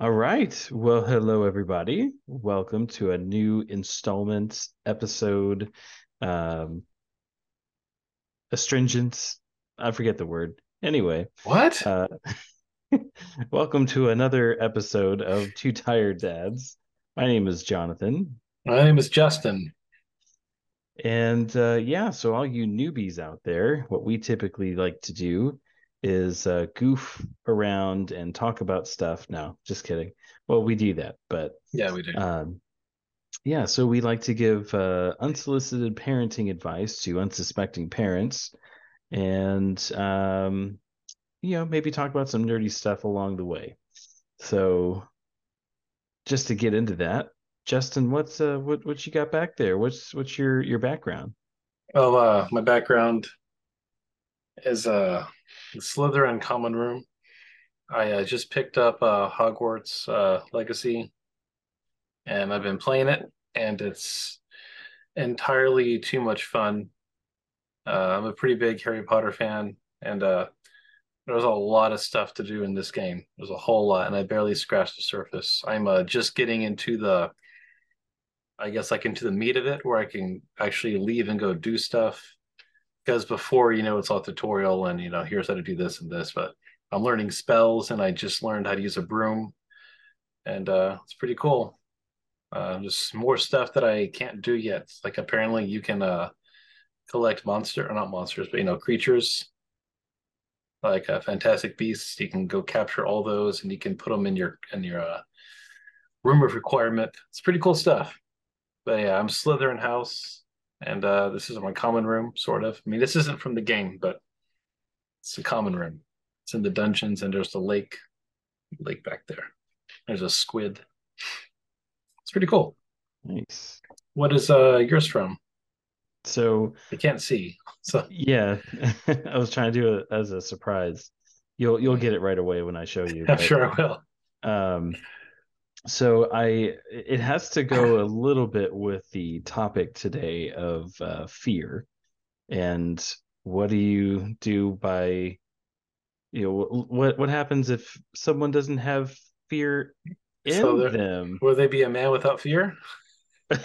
All right. Well, hello everybody. Welcome to a new installment episode. Um astringent. I forget the word. Anyway, What? uh welcome to another episode of Too Tired Dads. My name is Jonathan. My name is Justin. And uh yeah, so all you newbies out there, what we typically like to do is uh goof around and talk about stuff. No, just kidding. Well, we do that, but Yeah, we do. Um, yeah, so we like to give uh, unsolicited parenting advice to unsuspecting parents, and um, you know maybe talk about some nerdy stuff along the way. So, just to get into that, Justin, what's uh, what what you got back there? What's what's your your background? well, uh, my background is uh, the Slytherin Common Room. I uh, just picked up uh, Hogwarts uh, Legacy, and I've been playing it, and it's entirely too much fun. Uh, I'm a pretty big Harry Potter fan, and uh, there's a lot of stuff to do in this game. There's a whole lot, and I barely scratched the surface. I'm uh, just getting into the, I guess, like into the meat of it, where I can actually leave and go do stuff. Because before, you know, it's all tutorial, and you know, here's how to do this and this. But I'm learning spells, and I just learned how to use a broom, and uh, it's pretty cool. Uh, just more stuff that I can't do yet. Like apparently, you can uh, collect monster, or not monsters, but you know, creatures like uh, fantastic beasts. You can go capture all those, and you can put them in your in your uh, room of requirement. It's pretty cool stuff. But yeah, I'm Slytherin House, and uh, this is my common room, sort of. I mean, this isn't from the game, but it's a common room. It's in the dungeons, and there's the lake, lake back there. There's a squid. It's pretty cool. Nice. What is uh yours from? So I can't see. So yeah, I was trying to do it as a surprise. You'll you'll get it right away when I show you. I'm but- sure I will. Um, so I it has to go a little bit with the topic today of uh, fear, and what do you do by, you know, what what happens if someone doesn't have fear in So there- them? Will they be a man without fear?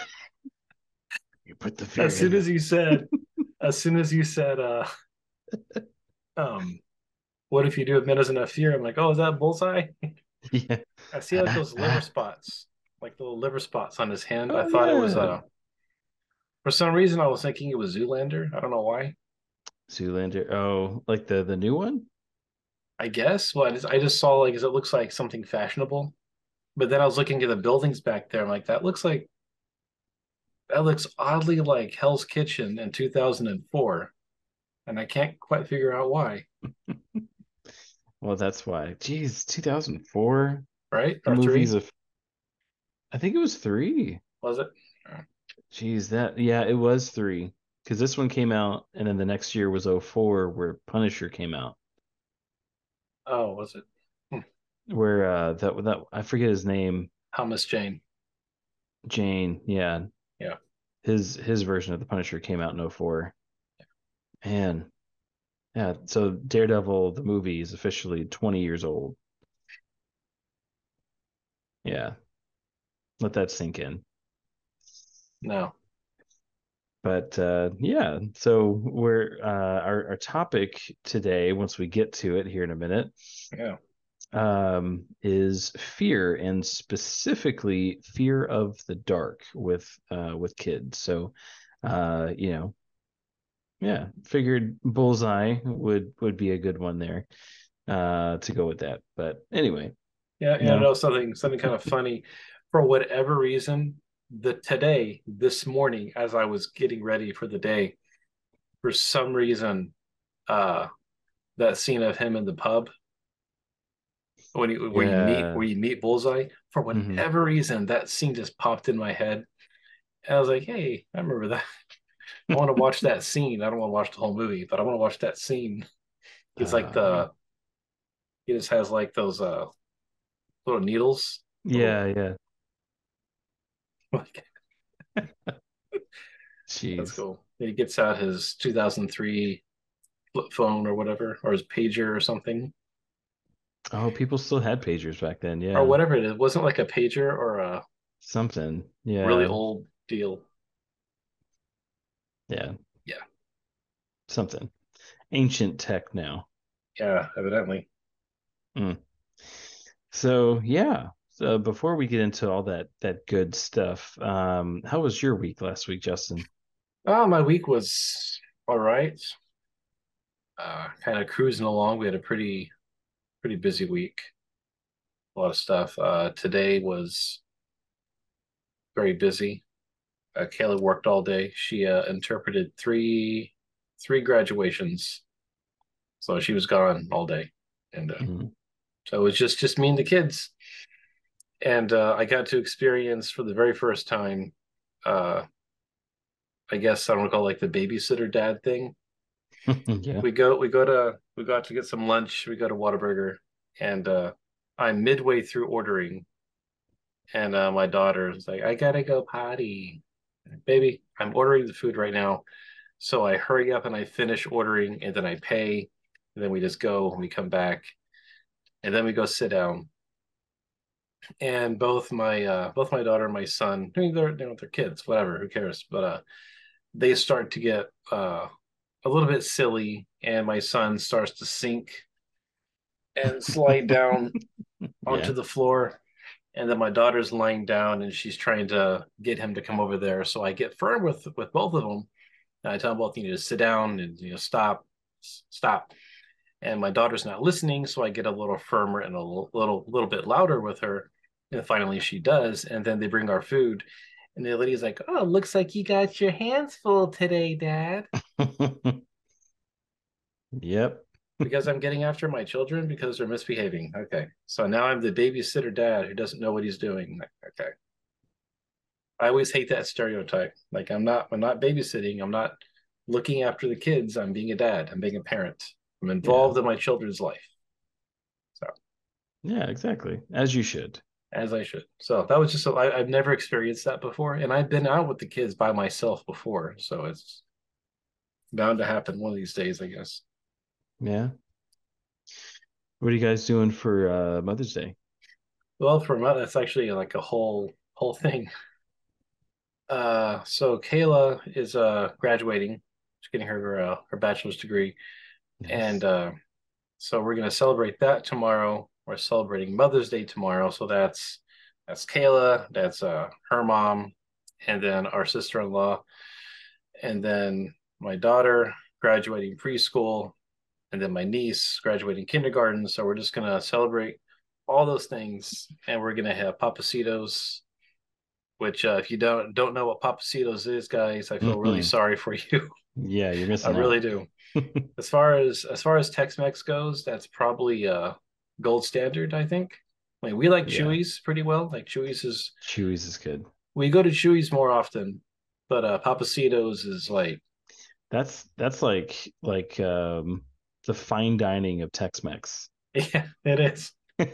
You put the fear. as soon as you said as soon as you said uh um what if you do admit as enough fear i'm like oh is that bullseye. yeah, i see like those liver spots like the little liver spots on his hand. I Oh, thought it was a. uh for some reason i was thinking it was zoolander. I don't know why. Zoolander. Oh, like the the new one. i guess. Well i just, I just saw like it looks like something fashionable. But then i was looking at the buildings back there. I'm like that looks like that looks oddly like hell's kitchen in 2004 and i can't quite figure out why Well, that's why. Geez, 2004. right The or three movie's a. I think it was three. was it Geez, that yeah, it was three. Because this one came out, and then the next year was 04, where Punisher came out. Oh, was it Where uh that that I forget his name, Thomas Jane? Jane. Yeah. Yeah. His his version of the Punisher came out in 04. Man. Yeah, so Daredevil the movie is officially 20 years old. Yeah. Let that sink in. No. But uh, yeah, so we're uh, our our topic today, once we get to it here in a minute, Yeah. um, is fear and specifically fear of the dark with uh, with kids. So, uh, you know, yeah, figured Bullseye would would be a good one there uh, to go with that. But anyway, Yeah. Yeah. know No, something something kind of funny. For whatever reason, the today, this morning, as I was getting ready for the day, for some reason, uh that scene of him in the pub when you where you meet where you meet Bullseye, for Mhm. whatever reason, that scene just popped in my head. And I was like, hey, I remember that. I want to watch that scene. I don't want to watch the whole movie, but I want to watch that scene. It's like the Uh, he just has like those uh little needles. yeah, yeah, Like jeez. that's cool. He gets out his 2003 flip phone or whatever, or his pager or something. Oh, people still had pagers back then. Yeah. or whatever it is. It wasn't like a pager or a Something. Yeah. really old deal. Yeah. Yeah. Something. Ancient tech now. Yeah, evidently. So yeah. So before we get into all that that good stuff, um, how was your week last week, Justin? Oh, my week was all right. Uh, kind of cruising along. We had a pretty pretty busy week. A lot of stuff. Uh, today was very busy. Uh, Kayla worked all day. She uh, interpreted three three graduations, so she was gone all day, and uh, Mhm. so it was just just me and the kids. And uh, I got to experience for the very first time, uh, I guess I don't call like the babysitter dad thing. yeah. we go we go to we go out to get some lunch we go to Whataburger and uh i'm midway through ordering and uh my daughter is like i gotta go potty baby i'm ordering the food right now. So i hurry up and i finish ordering and then i pay. And then we just go and we come back. And then we go sit down. And both my uh both my daughter and my son I mean, they're you know they're kids whatever who cares? But uh they start to get uh a little bit silly and my son starts to sink and slide down onto Yeah. the floor and then my daughter's lying down and she's trying to get him to come over there. So i get firm with with both of them. And i tell them both you need to sit down and you know stop stop. And my daughter's not listening so i get a little firmer and a little little, bit louder with her. And finally she does and then they bring our food. And the lady's like oh looks like you got your hands full today dad. Yep. Because I'm getting after my children because they're misbehaving. Okay. So now I'm the babysitter dad who doesn't know what he's doing. Okay. I always hate that stereotype. Like I'm not I'm not babysitting. I'm not looking after the kids. I'm being a dad. I'm being a parent. I'm involved in my children's life So Yeah, exactly. As you should. as I should. So that was just a, I, I've never experienced that before, and I've been out with the kids by myself before, so it's bound to happen one of these days, I guess. Yeah. What are you guys doing for uh Mother's Day? Well, for me, that's actually like a whole whole thing. Uh, so Kayla is uh graduating. She's getting her uh, her bachelor's degree, Nice. and uh, so we're gonna celebrate that tomorrow. We're celebrating Mother's Day tomorrow, so that's that's Kayla, that's uh her mom, and then our sister-in-law, and then my daughter graduating preschool, and then my niece graduating kindergarten. So we're just gonna celebrate all those things, and we're gonna have Pappasito's. Which, uh, if you don't don't know what Pappasito's is, guys, I feel really Mm-mm. sorry for you. yeah, you're missing. I missing really do. As far as as far as Tex-Mex goes, that's probably uh gold standard, I think. I mean, we like Yeah. Chuy's pretty well. Like Chuy's is Chuy's is good. we go to Chuy's more often, but uh Pappasito's is like That's that's like like um the fine dining of Tex-Mex. yeah, it is.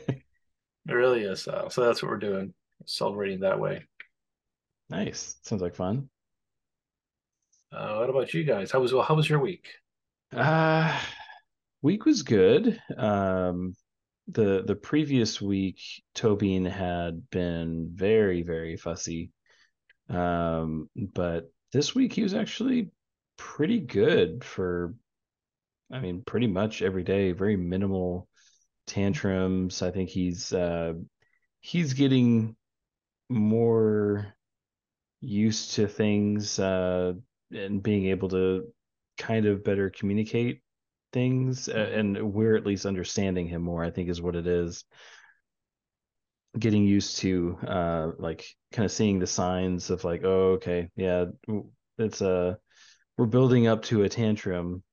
It really is. Uh, so that's what we're doing, celebrating that way. Nice. Sounds like fun. Uh, what about you guys? How was well, how was your week? Uh week was good. Um the the previous week Tobin had been very, very fussy. Um, but this week he was actually pretty good for I mean, pretty much every day, very minimal tantrums. I think he's uh he's getting more used to things uh and being able to kind of better communicate things uh, and we're at least understanding him more, I think is what it is. Getting used to uh like kind of seeing the signs of like, oh, okay, yeah, it's uh we're building up to a tantrum.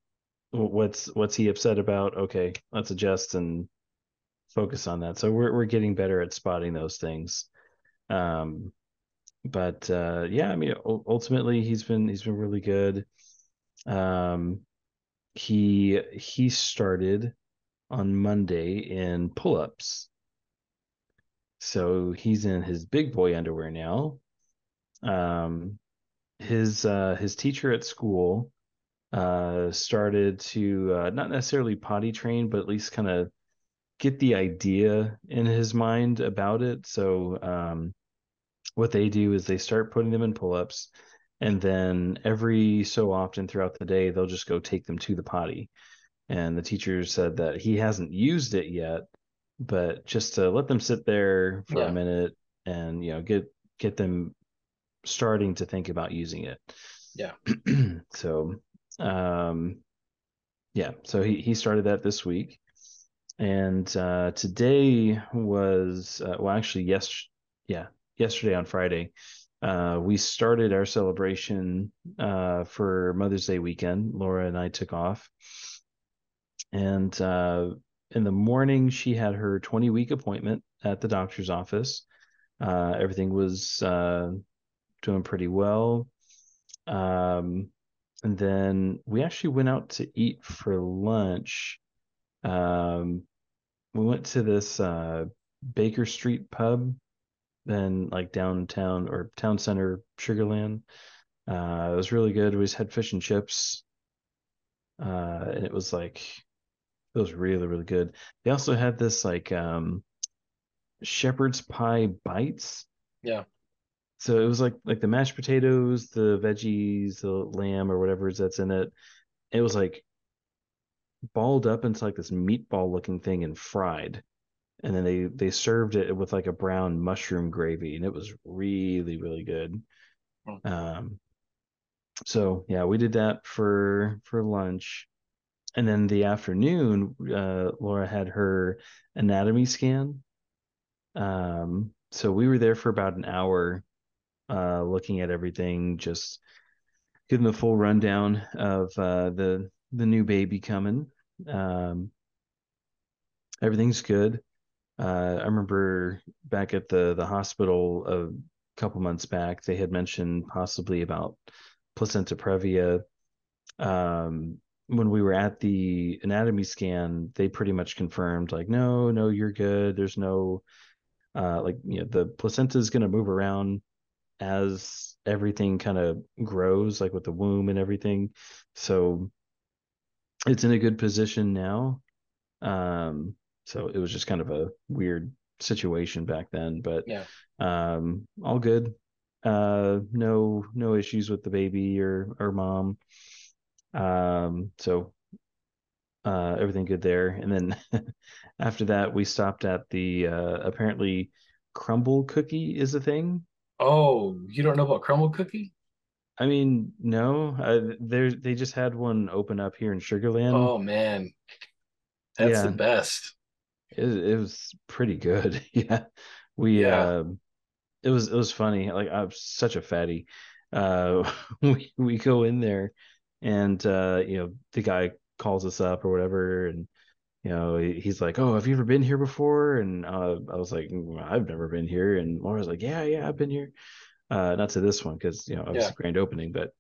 Wh- What's what's he upset about? Okay, let's adjust and focus on that. So we're we're getting better at spotting those things. Um but uh yeah, I mean ultimately he's been he's been really good. Um he he started on Monday in pull-ups. So he's in his big boy underwear now. Um his uh his teacher at school uh started to uh not necessarily potty train, but at least kind of get the idea in his mind about it. So um, what they do is they start putting them in pull-ups, and then every so often throughout the day they'll just go take them to the potty. And the teacher said that he hasn't used it yet, but just to let them sit there for Yeah. a minute and you know get get them starting to think about using it. Yeah. so um yeah, so he he started that this week. And uh today was uh, well actually yes yeah, yesterday on Friday uh we started our celebration uh for Mother's Day weekend. Laura and I took off. And uh in the morning she had her 20 week appointment at the doctor's office. Uh everything was uh doing pretty well. Um, and then we actually went out to eat for lunch. Um, we went to this uh, Baker Street pub, then like downtown or town center Sugar Land. Uh, it was really good. We just had fish and chips, uh, and it was like it was really really good. They also had this like um, shepherd's pie bites. Yeah. So it was like like the mashed potatoes, the veggies, the lamb or whatever is that's in it. It was like balled up into like this meatball looking thing and fried. And then they they served it with like a brown mushroom gravy and it was really really good. Hmm. Um so yeah, we did that for for lunch. And then the afternoon, uh, Laura had her anatomy scan. Um, so we were there for about an hour uh, looking at everything, just getting the full rundown of uh, the the new baby coming. Um, everything's good. Uh, I remember back at the the hospital a couple months back, they had mentioned possibly about placenta previa. Um, when we were at the anatomy scan, they pretty much confirmed like, no, no, you're good. There's no uh, like you know the placenta is going to move around as everything kind of grows, like with the womb and everything. So it's in a good position now. Um, so it was just kind of a weird situation back then, but Yeah. um, all good. Uh, no, no issues with the baby or or mom. Um, so uh, everything good there. And then after that, we stopped at the uh, apparently Crumbl cookie is a thing. Oh, you don't know about Crumbl cookie? I mean, no, uh, there they just had one open up here in Sugar Land. Oh man, that's Yeah. the best. It, it was pretty good. Yeah, we Yeah. uh, it was it was funny. Like I'm such a fatty. Uh, we we go in there, and uh, you know the guy calls us up or whatever, and you know he's like, "Oh, have you ever been here before?" And uh, I was like, "Mm, "I've never been here." And Laura's like, "Yeah, yeah, I've been here." Uh, not to this one because you know it was Yeah. a grand opening, but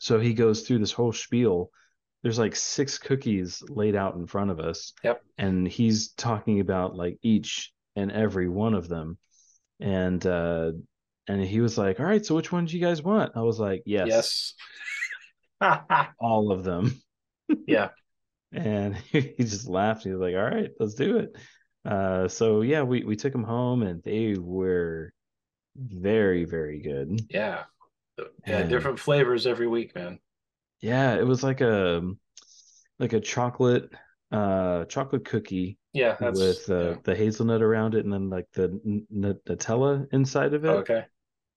so he goes through this whole spiel. There's like six cookies laid out in front of us. Yep. And he's talking about like each and every one of them. And uh and he was like, All right, so which one do you guys want? I was like, Yes, Yes. all of them. yeah. And he just laughed. He was like, All right, let's do it. Uh so yeah, we, we took them home and they were very, very good. Yeah. Yeah. And- Different flavors every week, man. Yeah, it was like a like a chocolate uh chocolate cookie Yeah. With uh, yeah. the hazelnut around it and then like the n- n- Nutella inside of it. Okay.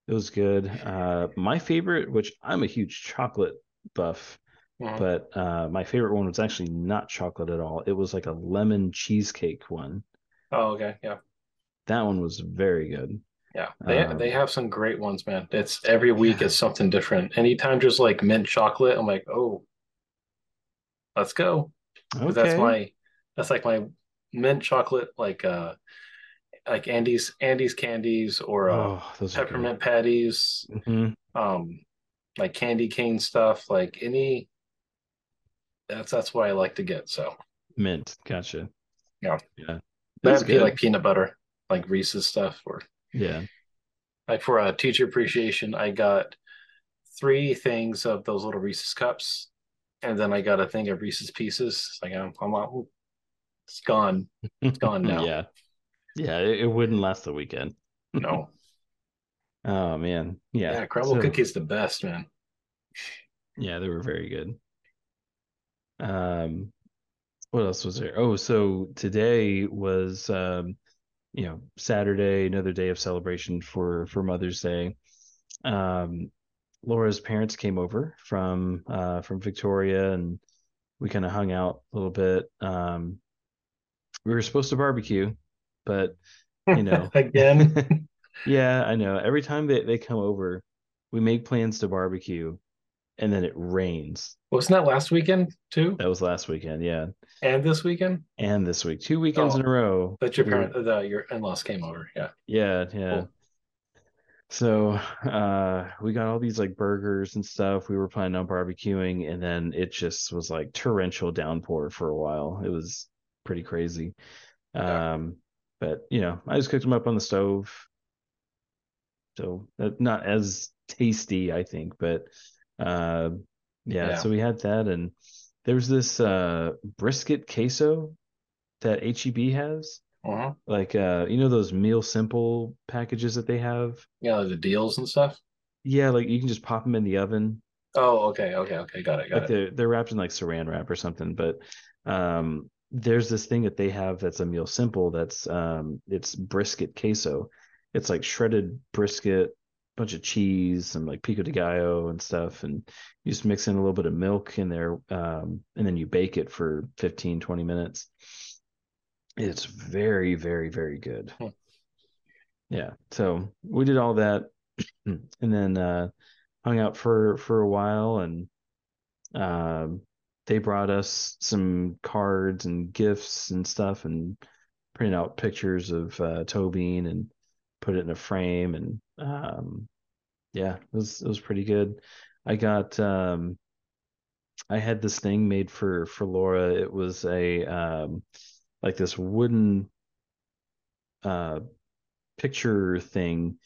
It was good. Uh, my favorite, which I'm a huge chocolate buff, Mhm. but uh, my favorite one was actually not chocolate at all. It was like a lemon cheesecake one. Oh, okay. Yeah. That one was very good. Yeah. They Um, they have some great ones, man. It's every week Yeah. it's something different. Anytime there's like mint chocolate, I'm like, oh, let's go. Okay. That's my that's like my mint chocolate, like uh like Andes Andes candies or uh oh, those are good. peppermint patties, Mhm. um like candy cane stuff, like any that's that's what I like to get. So Mint. Gotcha. Yeah. Yeah. that That's be good. like peanut butter, like Reese's stuff, or Yeah. like for a teacher appreciation, I got three things of those little Reese's cups, and then I got a thing of Reese's pieces. Like I'm, I'm out. It's gone. It's gone now. yeah. Yeah, it, it wouldn't last the weekend. No. Oh man. Yeah. Yeah, Crumbl So- cookies the best, man. Yeah, they were very good. Um, what else was there? Oh, so today was um, you know, Saturday, another day of celebration for for Mother's Day. Um, Laura's parents came over from uh from Victoria and we kind of hung out a little bit. Um, we were supposed to barbecue, but you know, Again. yeah, I know. Every time they, they come over, we make plans to barbecue and then it rains. Wasn't that last weekend too? That was last weekend, yeah. And this weekend? And this week. Two weekends Oh, in a row. That your parent the your in-laws came over. Yeah. Yeah, yeah. Cool. So uh we got all these like burgers and stuff. We were planning on barbecuing and then it just was like torrential downpour for a while. It was pretty crazy. Yeah. Um but you know, I just cooked them up on the stove. So uh, not as tasty, I think, but uh yeah, Yeah. so we had that and there was this uh brisket queso that HEB has Uh-huh. like uh you know those meal simple packages that they have Yeah, like the deals and stuff. yeah like you can just pop them in the oven Oh, okay, okay, okay. Got it, got like it. they're they're wrapped in like saran wrap or something but um there's this thing that they have that's a meal simple that's um it's brisket queso it's like shredded brisket bunch of cheese some like pico de gallo and stuff and you just mix in a little bit of milk in there um and then you bake it for 15 20 minutes it's very very very good Hmm. yeah so we did all that and then uh hung out for for a while and um they brought us some cards and gifts and stuff and printed out pictures of uh Tobin and put it in a frame and um yeah it was it was pretty good. I got um I had this thing made for for Laura. It was a um like this wooden uh picture thing.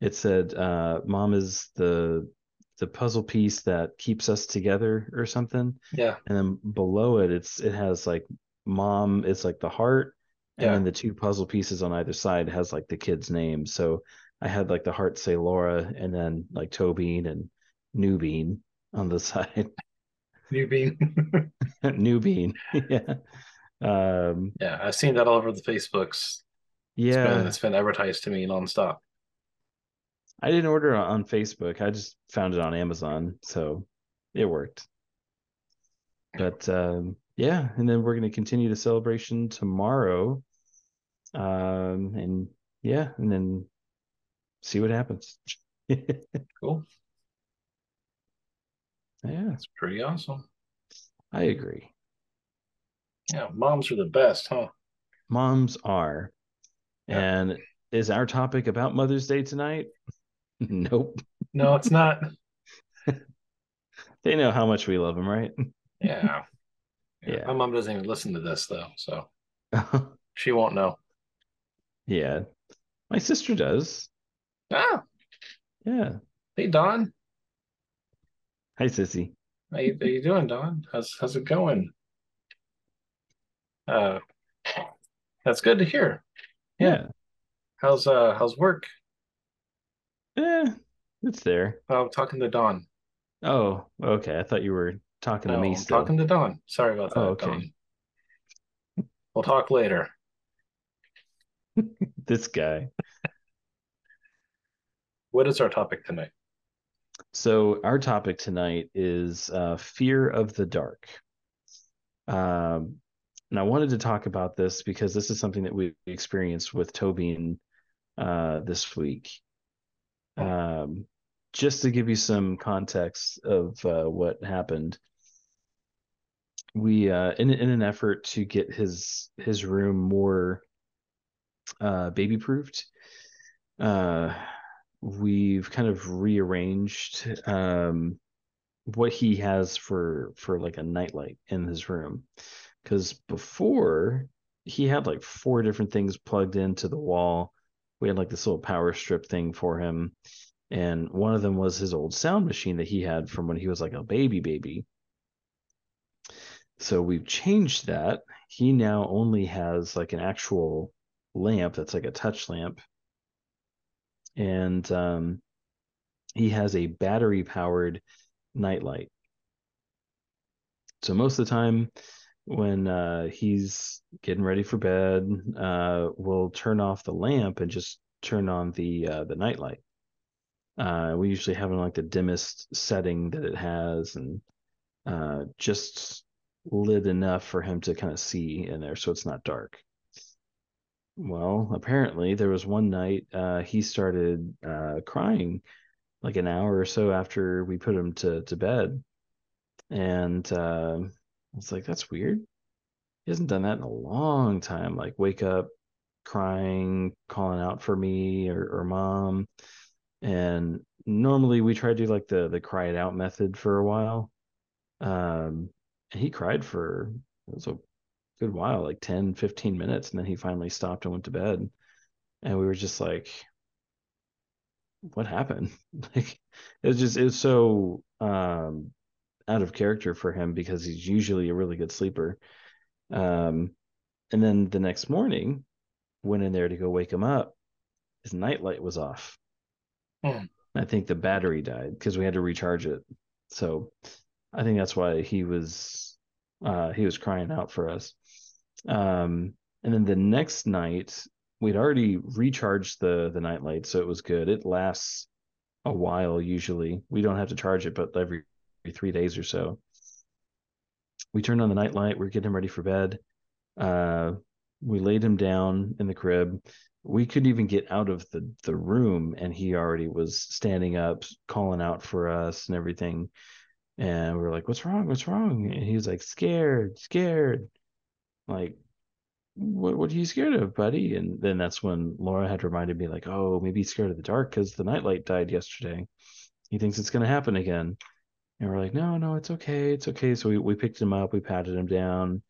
It said uh mom is the the puzzle piece that keeps us together or something. Yeah. and then below it it's it has like mom it's like the heart and then the two puzzle pieces on either side has like the kid's name. So i had like the heart say laura and then like tobin and newbean on the side New bean. newbean yeah um yeah, I've seen that all over the Facebooks. It's yeah been it's been advertised to me nonstop. i didn't order it on facebook i just found it on amazon so it worked but um yeah and then we're going to continue the celebration tomorrow um and yeah and then see what happens Cool. yeah That's pretty awesome. i agree Yeah, moms are the best, huh? moms are Yeah. and is our topic about mother's day tonight nope No, it's not. they know how much we love them right Yeah. Yeah. My mom doesn't even listen to this though, so she won't know. yeah my sister does Ah, yeah hey Don. hi sissy How you, how you doing, Don? How's how's it going? Uh that's good to hear. yeah How's uh how's work? yeah it's there Oh, talking to Don. oh okay i thought you were talking to me I'm still talking to Don. Sorry about that, Oh, okay. Don. We'll talk later. this guy What is our topic tonight? So our topic tonight is uh, fear of the dark. Um, and I wanted to talk about this because this is something that we experienced with Tobin uh, this week. Um, just to give you some context of uh, what happened, we uh, in in an effort to get his his room more uh, baby proofed. We've kind of rearranged um what he has for for like a nightlight in his room. Because before he had like four different things plugged into the wall. We had like this little power strip thing for him and one of them was his old sound machine that he had from when he was like a baby baby. So we've changed that. He now only has like an actual lamp that's like a touch lamp and um, he has a battery powered nightlight so most of the time when uh, he's getting ready for bed uh, we'll turn off the lamp and just turn on the uh, the nightlight uh, we usually have it in like the dimmest setting that it has and uh, just lit enough for him to kind of see in there so it's not dark. Well, apparently there was one night uh, he started uh, crying like an hour or so after we put him to, to bed. And uh, like, that's weird. He hasn't done that in a long time. Like, wake up crying, calling out for me or, or mom. And normally we try to do like the the cry it out method for a while. Um, he cried for it was a good while, like 10, 15 minutes, and then he finally stopped and went to bed. And we were just like, what happened? Like it was just it was so um out of character for him because he's usually a really good sleeper. Um and then the next morning, went in there to go wake him up, his nightlight was off. Hmm. I think the battery died because we had to recharge it. So I think that's why he was uh, he was crying out for us. Um, and then the next night, we'd already recharged the the nightlight, so it was good. It lasts a while usually. We don't have to charge it, but every, every three days or so. We turned on the nightlight. We're getting ready for bed. Uh, we laid him down in the crib. We couldn't even get out of the the room, and he already was standing up, calling out for us and everything. And we were like, "What's wrong? What's wrong?" And he was like, "Scared, scared." Like, what what are you scared of, buddy? And then that's when Laura had reminded me, like, "Oh, maybe he's scared of the dark because the nightlight died yesterday. He thinks it's gonna happen again." And we're like, "No, no, it's okay, it's okay." So we we picked him up, we patted him down,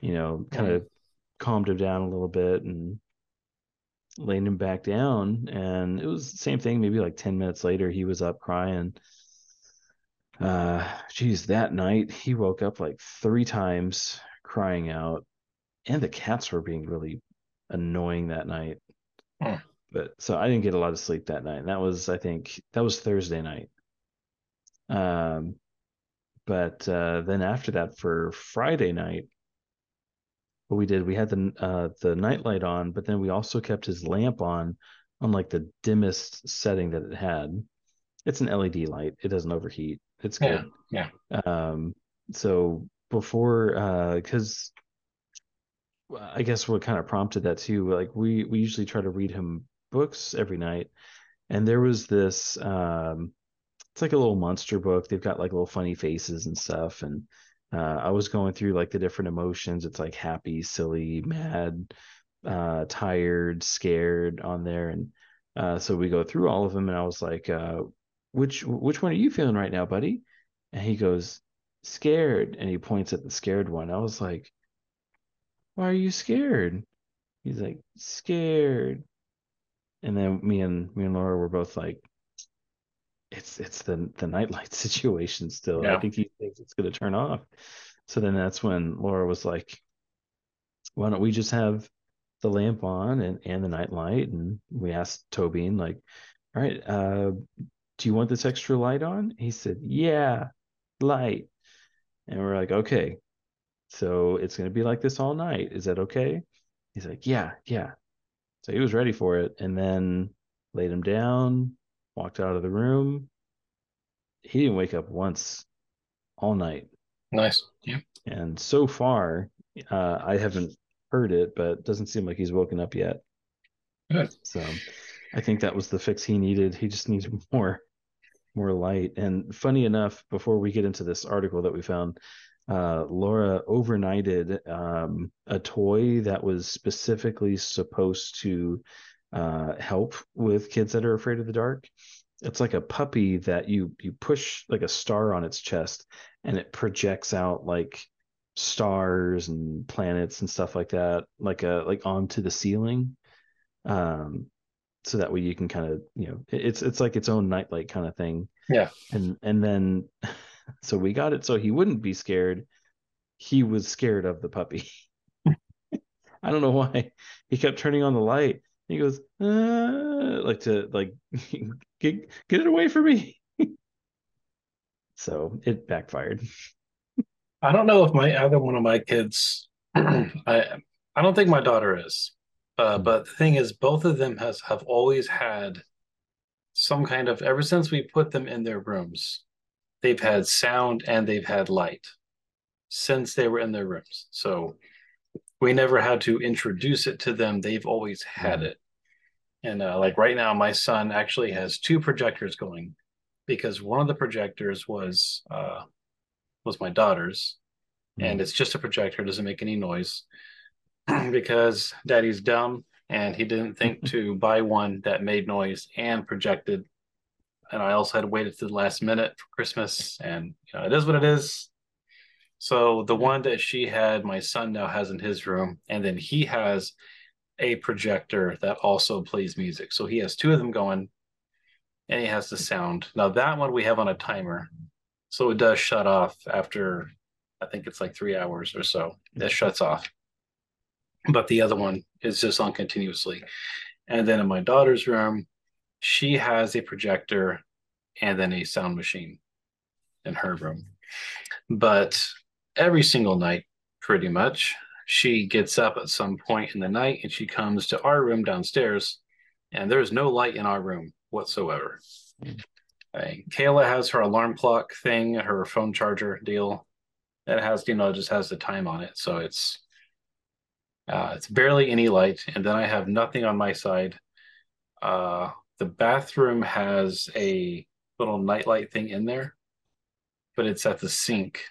you know, kind of calmed him down a little bit, and laid him back down. And it was the same thing. Maybe like ten minutes later, he was up crying uh geez that night he woke up like three times crying out and the cats were being really annoying that night. Hmm. but so i didn't get a lot of sleep that night. And that was i think that was thursday night. Um but uh then after that for friday night what we did we had the uh the nightlight on but then we also kept his lamp on on like the dimmest setting that it had. It's an led light. It doesn't overheat. It's Yeah, good. yeah. um so before uh because i guess what kind of prompted that too like we we usually try to read him books every night. And there was this um it's like a little monster book. They've got like little funny faces and stuff. And uh i was going through like the different emotions. It's like happy silly mad uh tired scared on there. And uh so we go through all of them. And i was like uh which which one are you feeling right now buddy? And he goes scared. And he points at the scared one. I was like why are you scared? He's like scared. And then me and me and laura were both like it's it's the the nightlight situation still. I think he thinks it's going to turn off. So then that's when laura was like why don't we just have the lamp on and and the night light and we asked Tobin like all right uh do you want this extra light on? He said yeah light. And we're like okay so it's going to be like this all night. Is that okay? He's like yeah yeah. So he was ready for it and then laid him down walked out of the room. He didn't wake up once all night. Nice. Yeah. and so far uh, i haven't heard it but it doesn't seem like he's woken up yet. Good. so i think that was the fix he needed. He just needs more more light. And funny enough before we get into this article that we found uh, laura overnighted um, a toy that was specifically supposed to uh, help with kids that are afraid of the dark it's like a puppy that you you push like a star on its chest and it projects out like stars and planets and stuff like that like a like onto the ceiling um so that way you can kind of you know it's it's like its own nightlight kind of thing Yeah. and and then so we got it so he wouldn't be scared he was scared of the puppy I don't know why he kept turning on the light. He goes, uh, like to like get get it away from me. so it backfired. I don't know if my either one of my kids. I I don't think my daughter is, uh, Hmm. but the thing is, both of them has have always had some kind of ever since we put them in their rooms, they've had sound and they've had light since they were in their rooms. So we never had to introduce it to them. They've always had Mhm. it. And uh, like right now, my son actually has two projectors going because one of the projectors was uh, was my daughter's, and it's just a projector, doesn't make any noise because daddy's dumb and he didn't think to buy one that made noise and projected. And I also had waited to the last minute for Christmas, and you know, it is what it is. So the one that she had, my son now has in his room, and then he has a projector that also plays music. So he has two of them going, and he has the sound. Now that one we have on a timer, so it does shut off after I think it's like three hours or so. It mm-hmm. shuts off. But the other one is just on continuously. And then in my daughter's room, she has a projector and then a sound machine in her room. But every single night, pretty much, she gets up at some point in the night and she comes to our room downstairs, and there's no light in our room whatsoever. Kayla has her alarm clock thing, her phone charger deal. That has, you know, just has the time on it. So it's uh, it's barely any light. And then I have nothing on my side. Uh, the bathroom has a little nightlight thing in there, but it's at the sink.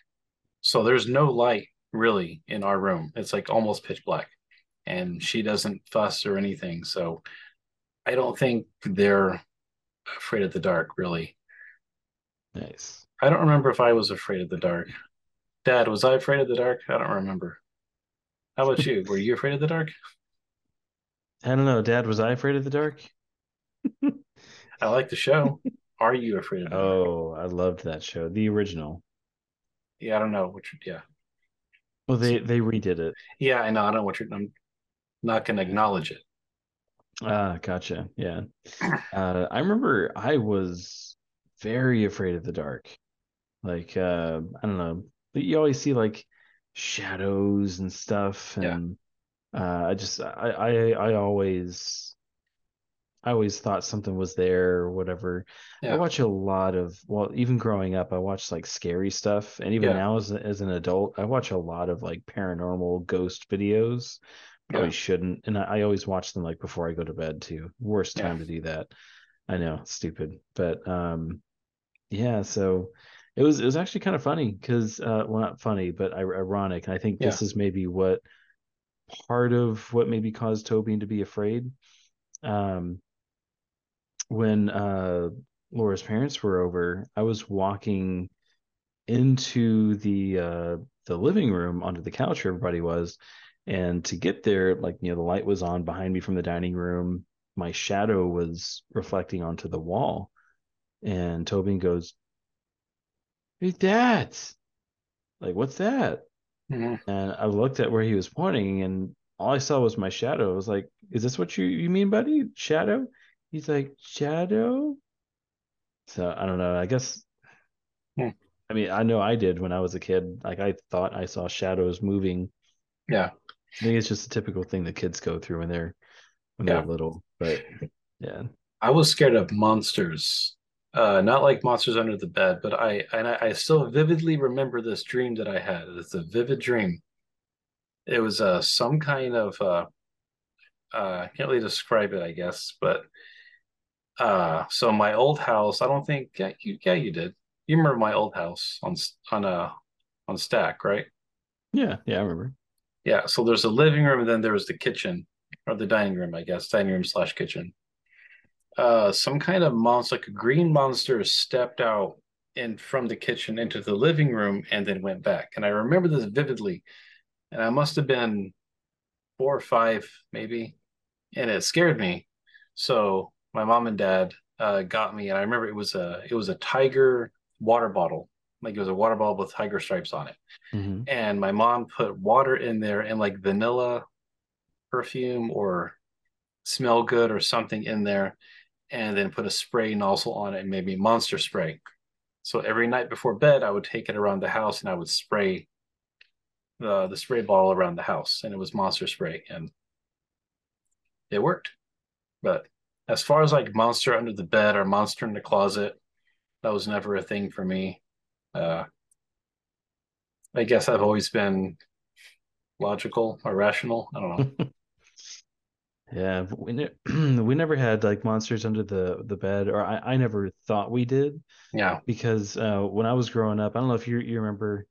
So there's no light really in our room. It's like almost pitch black. And she doesn't fuss or anything. So I don't think they're afraid of the dark, really. Nice. I don't remember if I was afraid of the dark. Dad, was I afraid of the dark? I don't remember. How about you? Were you afraid of the dark? I don't know, Dad. Was I afraid of the dark? I like the show. Are you afraid of the dark? Oh, I loved that show, the original. Yeah, I don't know. Which, yeah. Well, they they redid it. Yeah, I know. I don't know what you're, I'm not going to acknowledge it. Ah, gotcha. Yeah. Uh, I remember I was very afraid of the dark. Like, uh, I don't know, but you always see like shadows and stuff, Yeah. and uh, I just I, I I always I always thought something was there or whatever. I watch a lot of well, even growing up, I watched like scary stuff, and even Yeah. now as as an adult, I watch a lot of like paranormal ghost videos. Probably Yeah. shouldn't, and I, I always watch them like before I go to bed too. Worst Yeah. time to do that. I know, stupid, but um, yeah. So it was it was actually kind of funny because uh, well, not funny, but ironic. And I think this is maybe what part of what maybe caused Tobin to be afraid. Um, when uh Laura's parents were over, I was walking into the uh the living room onto the couch where everybody was. And to get there, like you know, the light was on behind me from the dining room. My shadow was reflecting onto the wall. And Tobin goes, Hey dad. Like, what's that? Mhm. And I looked at where he was pointing, and all I saw was my shadow. I was like, "Is this what you you mean, buddy? Shadow?" He's like, "Shadow." So I don't know. I guess. Hmm. I mean, I know I did when I was a kid. Like I thought I saw shadows moving. Yeah. I think it's just a typical thing that kids go through when they're when Yeah. they're little. But yeah, I was scared of monsters. Uh, not like monsters under the bed, but I and I, I still vividly remember this dream that I had. It's a vivid dream. It was uh some kind of uh uh I can't really describe it, I guess, but uh so my old house, I don't think yeah you yeah you did. You remember my old house on on uh on Stack, right? yeah, yeah. I remember. Yeah, so there's a living room and then there was the kitchen or the dining room, I guess, dining room slash kitchen. Uh, some kind of monster, like a green monster, stepped out in from the kitchen into the living room and then went back. And I remember this vividly. And I must have been four or five, maybe, and it scared me. So my mom and dad uh, got me, and I remember it was a it was a tiger water bottle, like it was a water bottle with tiger stripes on it Mhm. and my mom put water in there and like vanilla perfume or smell good or something in there, and then put a spray nozzle on it and maybe monster spray. So every night before bed, I would take it around the house and I would spray the the spray bottle around the house, and it was monster spray, and it worked. But as far as like monster under the bed or monster in the closet, that was never a thing for me. Uh, I guess I've always been logical or rational. I don't know. yeah, we ne- we never had like monsters under the the bed, or I, I never thought we did. Yeah, because uh, when I was growing up, I don't know if you you remember,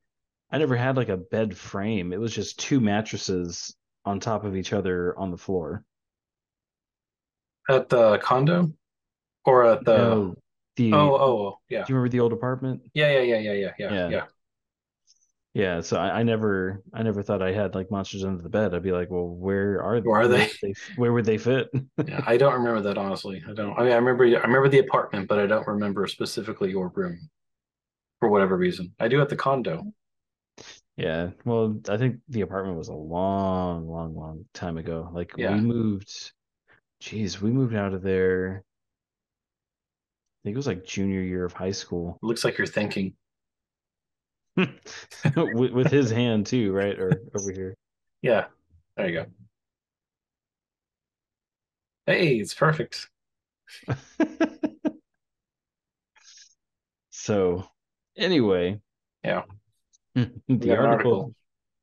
I never had like a bed frame. It was just two mattresses on top of each other on the floor. At the condo, or at the No, the oh do oh yeah do you remember the old apartment? yeah yeah yeah yeah yeah yeah Yeah. yeah. Yeah, so I, I never I never thought I had like monsters under the bed. I'd be like, well, where are Where are they? where would they fit? Yeah, I don't remember that honestly. I don't. I mean, I remember I remember the apartment, but I don't remember specifically your room for whatever reason. I do at the condo. Yeah, well, I think the apartment was a long, long, long time ago. Like we moved, geez, we moved out of there. I think it was like junior year of high school. looks like you're thinking. with, with his hand too, right? Or over here. Yeah, there you go. Hey, it's perfect. So, anyway, Yeah, the article article.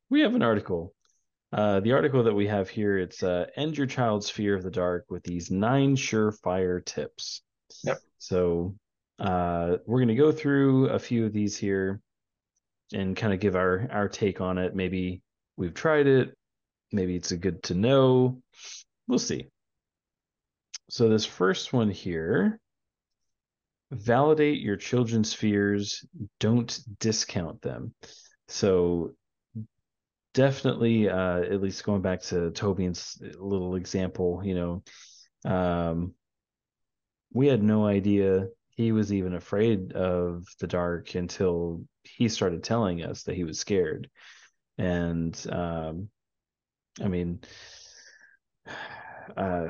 we have an article. Uh, the article that we have here, it's uh, end your child's fear of the dark with these nine surefire tips. Yep. So, uh, we're going to go through a few of these here and kind of give our our take on it. Maybe we've tried it, maybe it's a good to know. We'll see. So this first one here, validate your children's fears, don't discount them. So definitely uh at least going back to Tobin's little example, you know, um we had no idea he was even afraid of the dark until he started telling us that he was scared. And um I mean uh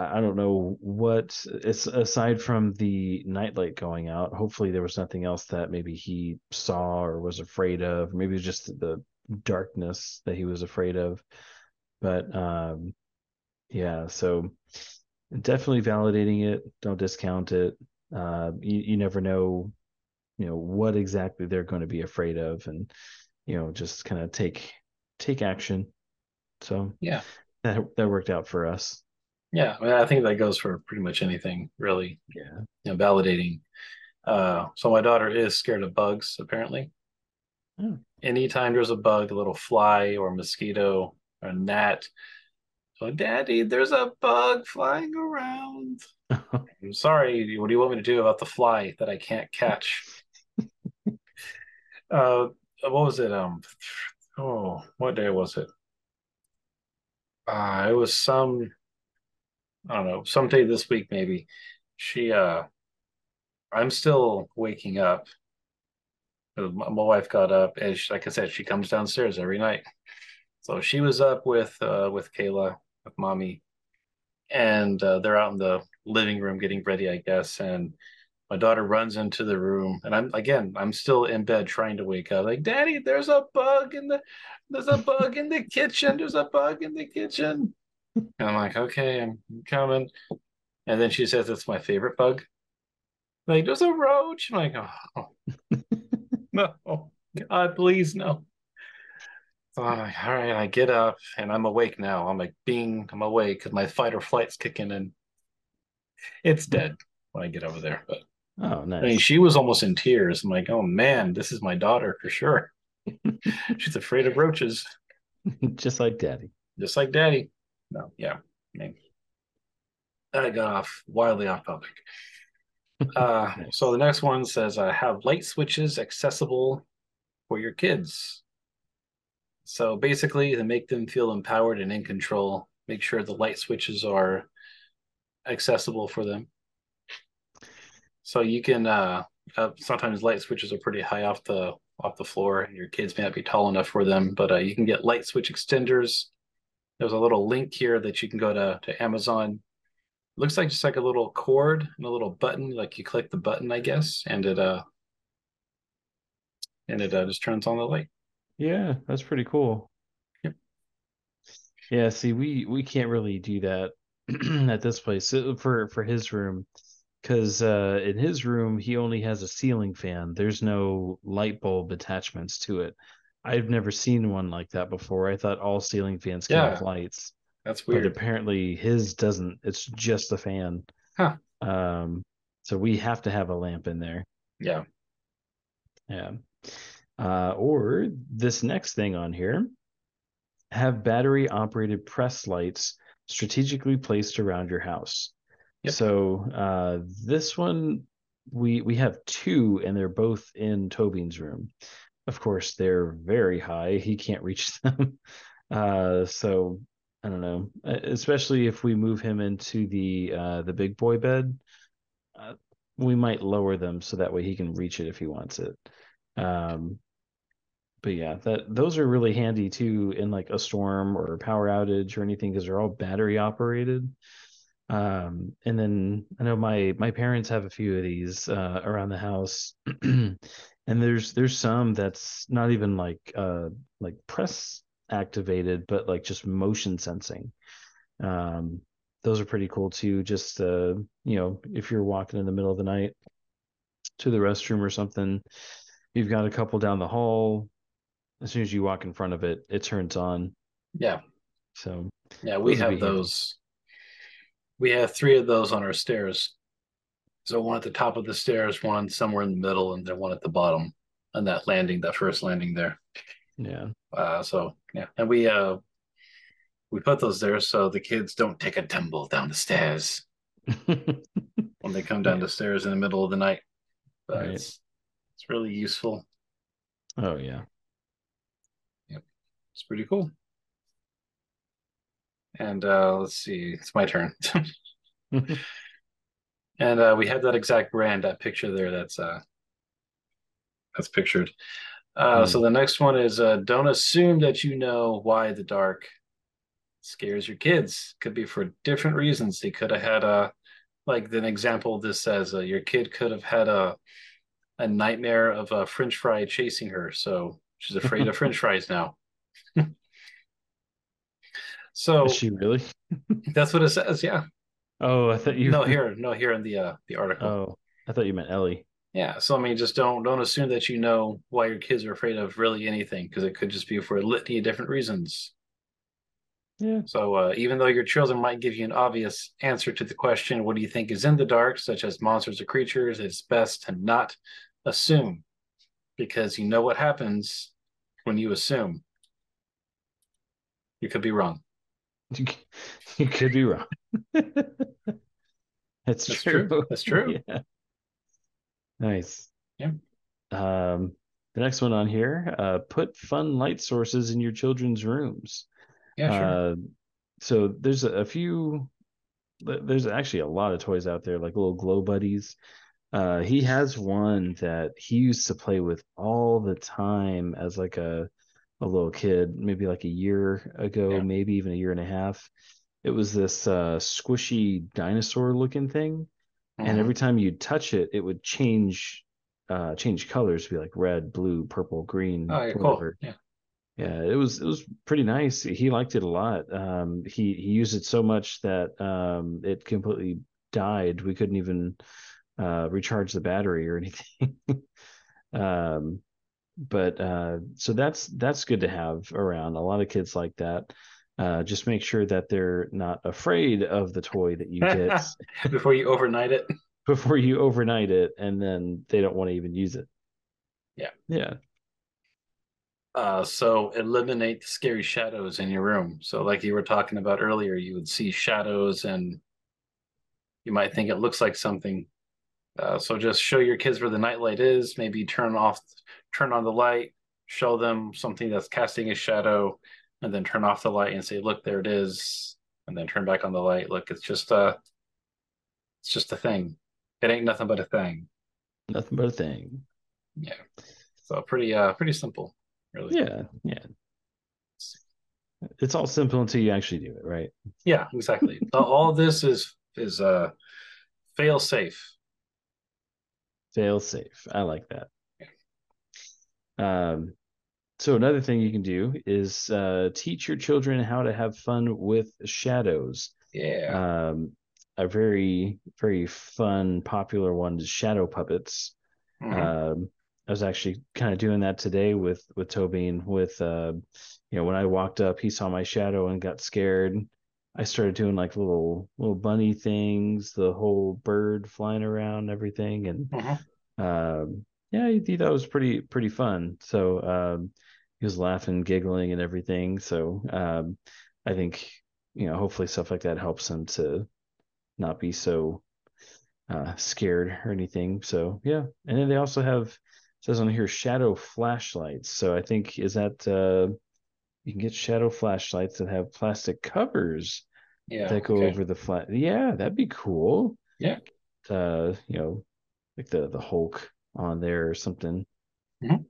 I don't know what it's aside from the nightlight going out. Hopefully there was nothing else that maybe he saw or was afraid of. Maybe it was just the darkness that he was afraid of. But um yeah, so definitely validating it. Don't discount it. Uh you, you never know, you know, what exactly they're going to be afraid of and you know, just kind of take take action. So Yeah, that that worked out for us. yeah. I mean, I think that goes for pretty much anything, really. Yeah. You know, validating. Uh, so my daughter is scared of bugs, apparently. Oh. Anytime there's a bug, a little fly or mosquito or gnat, so Daddy, there's a bug flying around. I'm sorry. What do you want me to do about the fly that I can't catch? Uh, what was it? Um, oh, what day was it? Uh, it was some, I don't know, someday this week maybe. She, uh, I'm still waking up. My my wife got up, and she, like I said, she comes downstairs every night. So she was up with uh with Kayla, with mommy, and uh, they're out in the living room getting ready, I guess. And my daughter runs into the room, and I'm again, I'm still in bed trying to wake up. Like, Daddy, there's a bug in the, there's a bug in the kitchen. There's a bug in the kitchen. And I'm like, okay, I'm coming. And then she says it's my favorite bug. Like, there's a roach. I'm like, oh no, God, please no. So all right, I get up and I'm awake now. I'm like, bing, I'm awake because my fight or flight's kicking in. It's dead when I get over there. But Oh, I mean, she was almost in tears. I'm like, oh man, this is my daughter for sure. She's afraid of roaches, Just like daddy. just like daddy. No, yeah. I mean, I got off wildly off topic. Uh, so the next one says, uh, have light switches accessible for your kids. So basically, to make them feel empowered and in control, make sure the light switches are accessible for them. So you can uh, uh sometimes light switches are pretty high off the off the floor, and your kids may not be tall enough for them, but uh, you can get light switch extenders there's a little link here that you can go to to Amazon. Looks like just like a little cord and a little button. Like you click the button, I guess, and it uh and it uh, just turns on the light. Yeah, that's pretty cool. Yep. Yeah, see, we we can't really do that at this place uh, for for his room because uh, in his room he only has a ceiling fan. There's no light bulb attachments to it. I've never seen one like that before. I thought all ceiling fans came Yeah. with lights, That's but apparently his doesn't. It's just a fan. Huh. Um, so we have to have a lamp in there. Yeah. Yeah. Uh, or this next thing on here have battery operated press lights strategically placed around your house. Yep. So uh, this one we we have two and they're both in Tobin's room. Of course, they're very high. He can't reach them. Uh, so I don't know, especially if we move him into the uh, the big boy bed. Uh, we might lower them so that way he can reach it if he wants it. Um, but yeah, that those are really handy too in like a storm or a power outage or anything because they're all battery operated. Um, and then I know my my parents have a few of these uh, around the house, and there's there's some that's not even like uh like press activated, but like just motion sensing. Um, those are pretty cool too. Just uh, you know, if you're walking in the middle of the night to the restroom or something, you've got a couple down the hall. As soon as you walk in front of it, it turns on. Yeah. So Yeah. We have handy. those. We have three of those on our stairs. So one at the top of the stairs, one somewhere in the middle, and then one at the bottom on that landing, that first landing there. Yeah, Uh, so yeah, and we uh we put those there so the kids don't take a tumble down the stairs when they come down the stairs in the middle of the night. But Right. it's it's really useful. oh yeah. Yep. It's pretty cool. And uh let's see, it's my turn. and uh we have that exact brand, that picture there that's uh that's pictured. Uh so the next one is uh don't assume that you know why the dark scares your kids. Could be for different reasons. They could have had a like an example this says uh, your kid could have had a a nightmare of a french fry chasing her, so she's afraid of french fries now. so Is she really? that's what it says, yeah. Oh, I thought you. No, here, no, here in the uh the article. Oh, I thought you meant Ellie. Yeah, so I mean, just don't don't assume that you know why your kids are afraid of really anything because it could just be for a litany of different reasons. Yeah. So uh, even though your children might give you an obvious answer to the question, "What do you think is in the dark?" such as monsters or creatures, it's best to not assume because you know what happens when you assume. You could be wrong. You, could be wrong. That's, That's true. true. That's true. Yeah. Nice. Yeah. Um, the next one on here, uh, put fun light sources in your children's rooms. Yeah, sure. Uh, so there's a, a few. There's actually a lot of toys out there, like little glow buddies. Uh, he has one that he used to play with all the time as like a a little kid, maybe like a year ago, Yeah. maybe even a year and a half. It was this uh, squishy dinosaur looking thing, and Mhm. every time you touch it, it would change uh, change colors, to be like red, blue, purple, green, oh, yeah, cool. whatever. Yeah, Yeah, it was it was pretty nice. He liked it a lot. Um, he he used it so much that um, it completely died. We couldn't even uh, recharge the battery or anything. um, but uh, so that's that's good to have around. A lot of kids like that. Uh, just make sure that they're not afraid of the toy that you get before you overnight it. before you overnight it, and then they don't want to even use it. Yeah. Yeah. Uh, so eliminate the scary shadows in your room. So, like you were talking about earlier, you would see shadows and you might think it looks like something. Uh, so just show your kids where the nightlight is. Maybe turn off, turn on the light. Show them something that's casting a shadow, and then turn off the light and say, "Look, there it is." And then turn back on the light. Look, it's just a, it's just a thing. It ain't nothing but a thing. Nothing but a thing. Yeah. So pretty, uh, pretty simple, really. Yeah. Yeah. It's all simple until you actually do it, right? Yeah, exactly. all this is is uh fail safe. Fail safe. I like that. Um, so another thing you can do is uh, teach your children how to have fun with shadows. Yeah. Um, a very very fun popular one is shadow puppets. Mhm. Um, I was actually kind of doing that today with with Tobin. With uh, you know, when I walked up, he saw my shadow and got scared. I started doing like little little bunny things, the whole bird flying around, everything, and Mhm. um, yeah, he, he thought it was pretty pretty fun. So um, he was laughing, giggling, and everything. So um, I think you know, hopefully stuff like that helps him to not be so uh, scared or anything. So yeah, and then they also have says on here shadow flashlights. So I think is that uh, you can get shadow flashlights that have plastic covers Yeah. that go okay. over the flat. Yeah, that'd be cool. Yeah. Uh, you know, like the the Hulk on there or something. Mhm.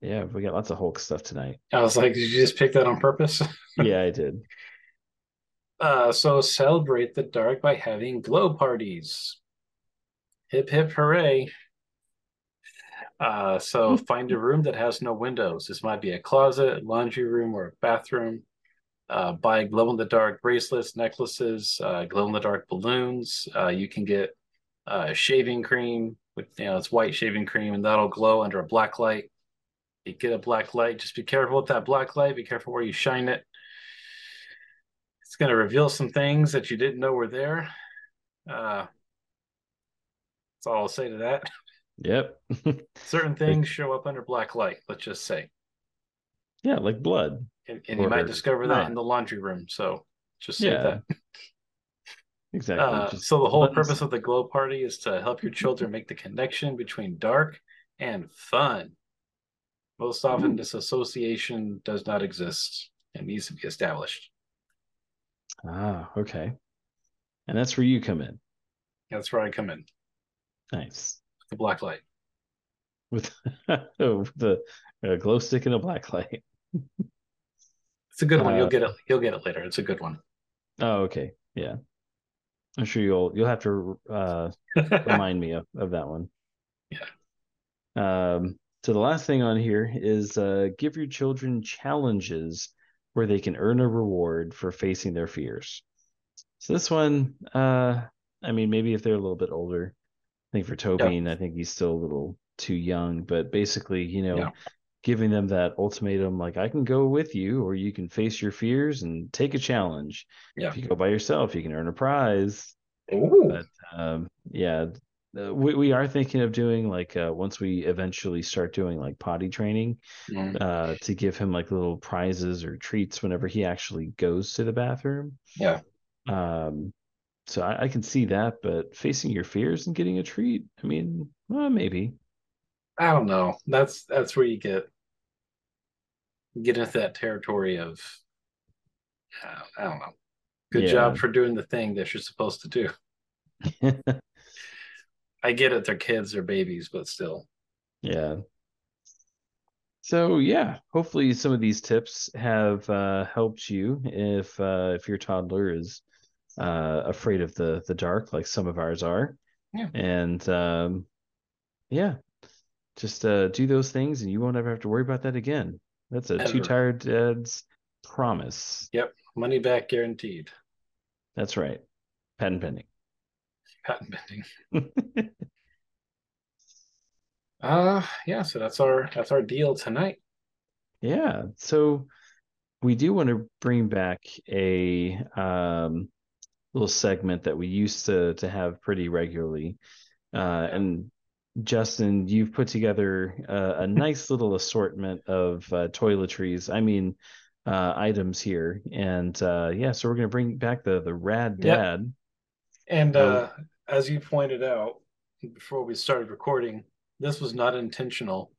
Yeah, we got lots of Hulk stuff tonight. I was like, did you just pick that on purpose? Yeah, I did. Uh, so celebrate the dark by having glow parties. Hip hip hooray. Uh, so find a room that has no windows. This might be a closet, laundry room, or a bathroom. Uh, buy glow in the dark bracelets, necklaces, uh, glow in the dark balloons. Uh, you can get uh, shaving cream with you know it's white shaving cream and that'll glow under a black light. You get a black light. Just be careful with that black light. Be careful where you shine it. It's going to reveal some things that you didn't know were there. Uh, that's all I'll say to that. Yep. Certain things show up under black light. Let's just say, yeah, like blood. and, and you might discover that not. in the laundry room. So just say Yeah. that. Exactly. Uh, so the whole buttons. purpose of the glow party is to help your children make the connection between dark and fun. Most often, this association does not exist and needs to be established. Ah, okay. And that's where you come in. That's where I come in. Nice. The black light. With the uh, glow stick and a black light. It's a good one. Uh, You'll get it. You'll get it later. It's a good one. Oh, okay. Yeah. I'm sure you'll you'll have to uh remind me of, of that one. Yeah. Um, so the last thing on here is uh, give your children challenges where they can earn a reward for facing their fears. So this one, uh, I mean, maybe if they're a little bit older, I think for Tobin, I think he's still a little too young, but basically, you know, Yeah. Giving them that ultimatum, like I can go with you, or you can face your fears and take a challenge. Yeah. If you go by yourself, you can earn a prize Ooh. but um yeah uh, we, we are thinking of doing like uh once we eventually start doing like potty training Mm, uh to give him like little prizes or treats whenever he actually goes to the bathroom Yeah. um so I, I can see that but facing your fears and getting a treat i mean well maybe I don't know. That's that's where you get get into that territory of uh, I don't know. Good Yeah. job for doing the thing that you're supposed to do. I get it. They're kids, they're babies, but still. Yeah. So yeah, hopefully some of these tips have uh, helped you if uh, if your toddler is uh, afraid of the the dark, like some of ours are. Yeah. And um, yeah, just uh, do those things, and you won't ever have to worry about that again. That's a Ever. Too Tired Dad's promise. Yep. Money back guaranteed. That's right. Patent pending. Patent pending. Uh yeah, so that's our that's our deal tonight. Yeah. So we do want to bring back a um, little segment that we used to to have pretty regularly. Uh, and Justin, you've put together a, a nice little assortment of uh, toiletries. I mean, uh, items here, and uh, yeah, so we're gonna bring back the the Rad Yep. Dad. And Oh. uh as you pointed out before we started recording, this was not intentional,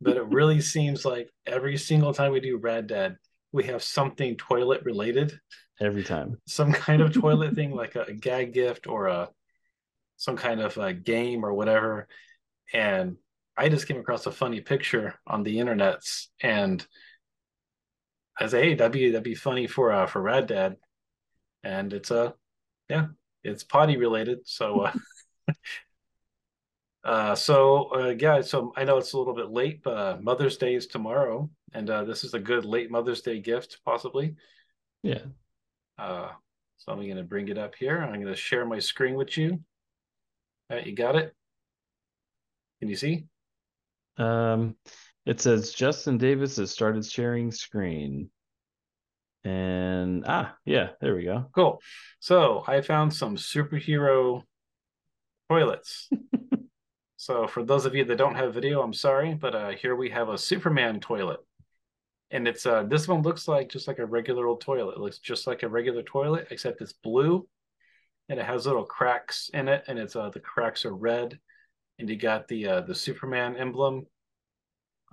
but it really seems like every single time we do Rad Dad, we have something toilet related. every time. some kind of toilet thing like a, a gag gift or a some kind of a game or whatever and i just came across a funny picture on the internets and I say, hey, that'd be that'd be funny for uh for Rad Dad, and it's uh yeah, it's potty related. So uh, uh so uh yeah, so I know it's a little bit late, but uh, Mother's Day is tomorrow, and uh this is a good late Mother's Day gift, possibly. Yeah. Uh, so I'm gonna bring it up here. I'm gonna share my screen with you. All right, you got it. Can you see? Um, it says Justin Davis has started sharing screen. And ah, yeah, there we go. Cool. So I found some superhero toilets. so for those of you that don't have video, I'm sorry, but uh, here we have a Superman toilet. And it's uh this one looks like just like a regular old toilet. It looks just like a regular toilet, except it's blue and it has little cracks in it, and it's uh the cracks are red, and you got the uh the Superman emblem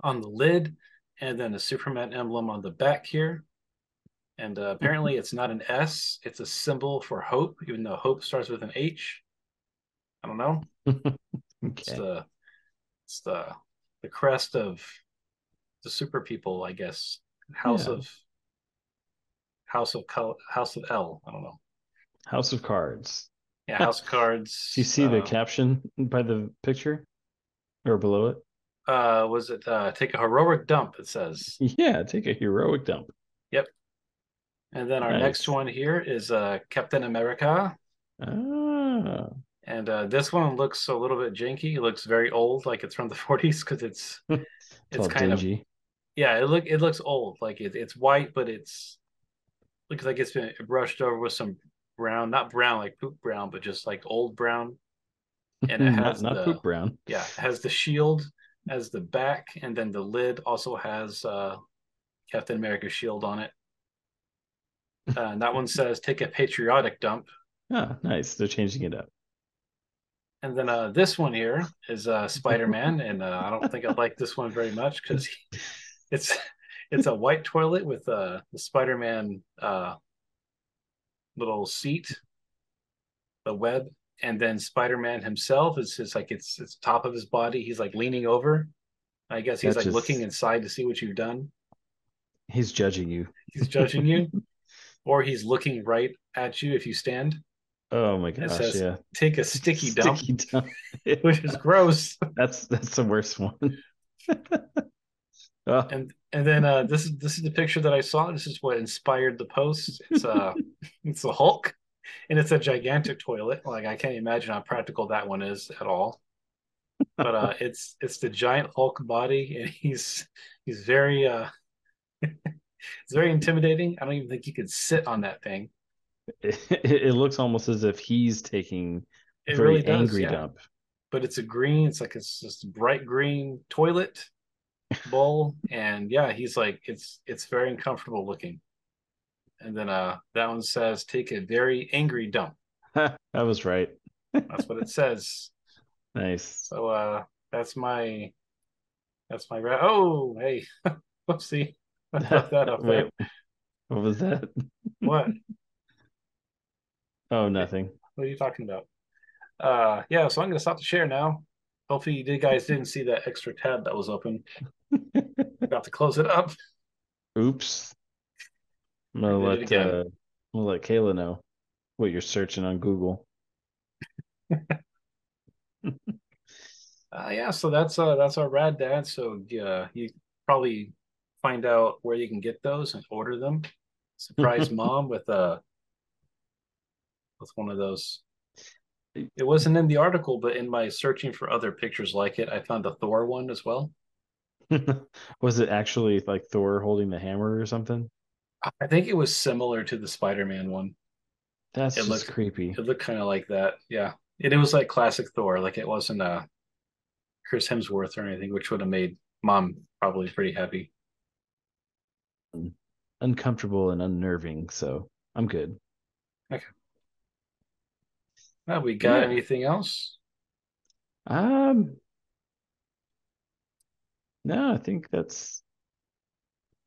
on the lid, and then a Superman emblem on the back here. And uh, apparently, it's not an S; it's a symbol for hope, even though hope starts with an H. I don't know. It's the it's the the crest of the super people, I guess. House Yeah. of House of House of El. I don't know. House of Cards. Yeah, House Cards. Do you see the uh, caption by the picture or below it? uh was it uh take a heroic dump it says Yeah, take a heroic dump. Yep. And then our Nice. next one here is uh captain america Ah, and uh this one looks a little bit janky it looks very old like it's from the 40s because it's it's, it's kind of yeah it look it looks old like it, it's white but it's looks like it's been brushed over with some brown not brown like poop brown but just like old brown and it has not the poop brown. yeah it has the shield as the back and then the lid also has uh captain america's shield on it uh, and that one says take a patriotic dump Ah, nice. They're changing it up. and then uh this one here is uh spider-man and uh, i don't think i like this one very much because it's it's a white toilet with uh the spider-man uh little seat the web and then spider-man himself is just like it's it's top of his body he's like leaning over i guess he's That's like just- looking inside to see what you've done He's judging you. he's judging you or he's looking right at you if you stand Oh my gosh, says yeah. take a sticky dump Sticky dump. which is gross That's that's the worst one. Oh, and and then uh this is this is the picture that i saw. This is what inspired the post. It's uh it's the hulk and it's a gigantic toilet. Like i can't imagine how practical that one is at all. But uh it's it's the giant hulk body and he's he's very uh it's very intimidating. I don't even think you could sit on that thing. It, it looks almost as if he's taking a it very really does angry yeah. dump. but it's a green it's like it's just bright green toilet bowl and yeah he's like it's it's very uncomfortable looking. And then uh that one says take a very angry dump. That was right. that's what it says. Nice. so uh that's my that's my ra- oh hey. Whoopsie. I that up there. Wait, what was that? what? Oh, nothing. what are you talking about? Uh yeah so i'm gonna stop the share now hopefully you guys didn't see that extra tab that was open about to close it up Oops. I'm gonna I did it let uh, we'll let Kayla know what you're searching on Google. Uh, yeah, so that's uh that's our rad dad. So yeah, you probably find out where you can get those and order them. Surprise mom with uh with one of those. It wasn't in the article, but in my searching for other pictures like it, I found the Thor one as well. Was it actually like Thor holding the hammer or something? I think it was similar to the Spider-Man one. That's It looked- creepy. It looked kind of like that. Yeah. And it was like classic Thor. Like it wasn't a Chris Hemsworth or anything, which would have made mom probably pretty happy. Uncomfortable and unnerving, so I'm good. Uh, we got Yeah. anything else? Um, no, I think that's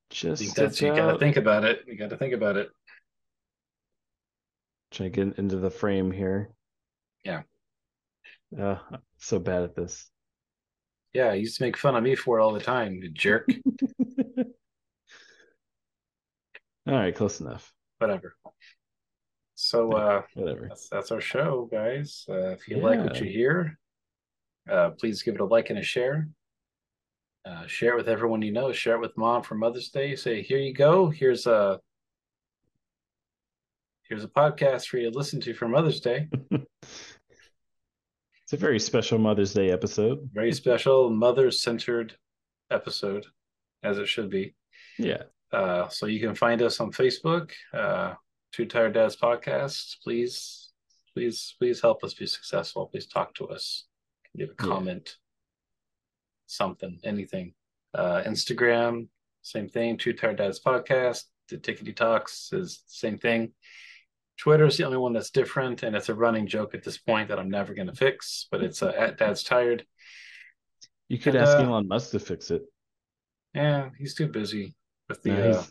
I just think that's you gotta think about it. You gotta think about it. Trying to get into the frame here. Yeah. Uh, so bad at this. Yeah, you used to make fun of me for it all the time, you jerk. All right, close enough. Whatever. So uh, Whatever. that's that's our show, guys. Uh, if you like what you hear, uh, please give it a like and a share. Uh, share it with everyone you know. Share it with mom for Mother's Day. Say, here you go. Here's a here's a podcast for you to listen to for Mother's Day. It's a very special Mother's Day episode. Very special, mother centered episode, as it should be. Yeah. Uh, so you can find us on Facebook, uh, Too Tired Dads Podcast. Please, please, please help us be successful. Please talk to us. Give a Yeah. comment, something, anything. Uh, Instagram, same thing. Too Tired Dads Podcast. The Tickety Talks is the same thing. Twitter is the only one that's different, and it's a running joke at this point that I'm never going to fix. But it's uh, at Dad's Tired. You could And, ask uh, Elon Musk to fix it. Yeah, he's too busy with the. No, uh,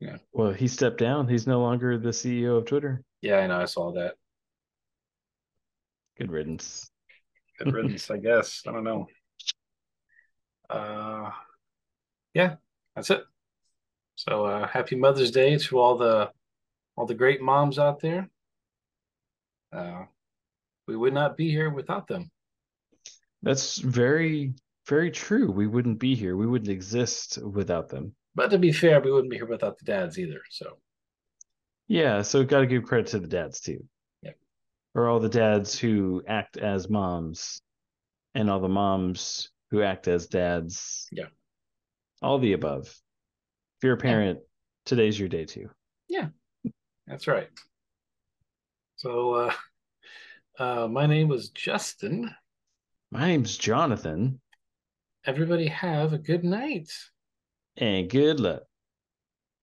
yeah. Well, he stepped down. He's no longer the CEO of Twitter. yeah, I know. I saw that. Good riddance. Good riddance, I guess. I don't know. Uh, yeah, that's it. So uh, happy Mother's Day to all the all the great moms out there. Uh, we would not be here without them. That's very, very true. We wouldn't be here. We wouldn't exist without them. But to be fair, we wouldn't be here without the dads either. So Yeah, so we've got to give credit to the dads too. Yep. Or all the dads who act as moms and all the moms who act as dads. Yeah. All the above. If you're a parent, today's your day too. Yeah, that's right. So uh, uh, my name was Justin. My name's Jonathan, Everybody have a good night. And good luck.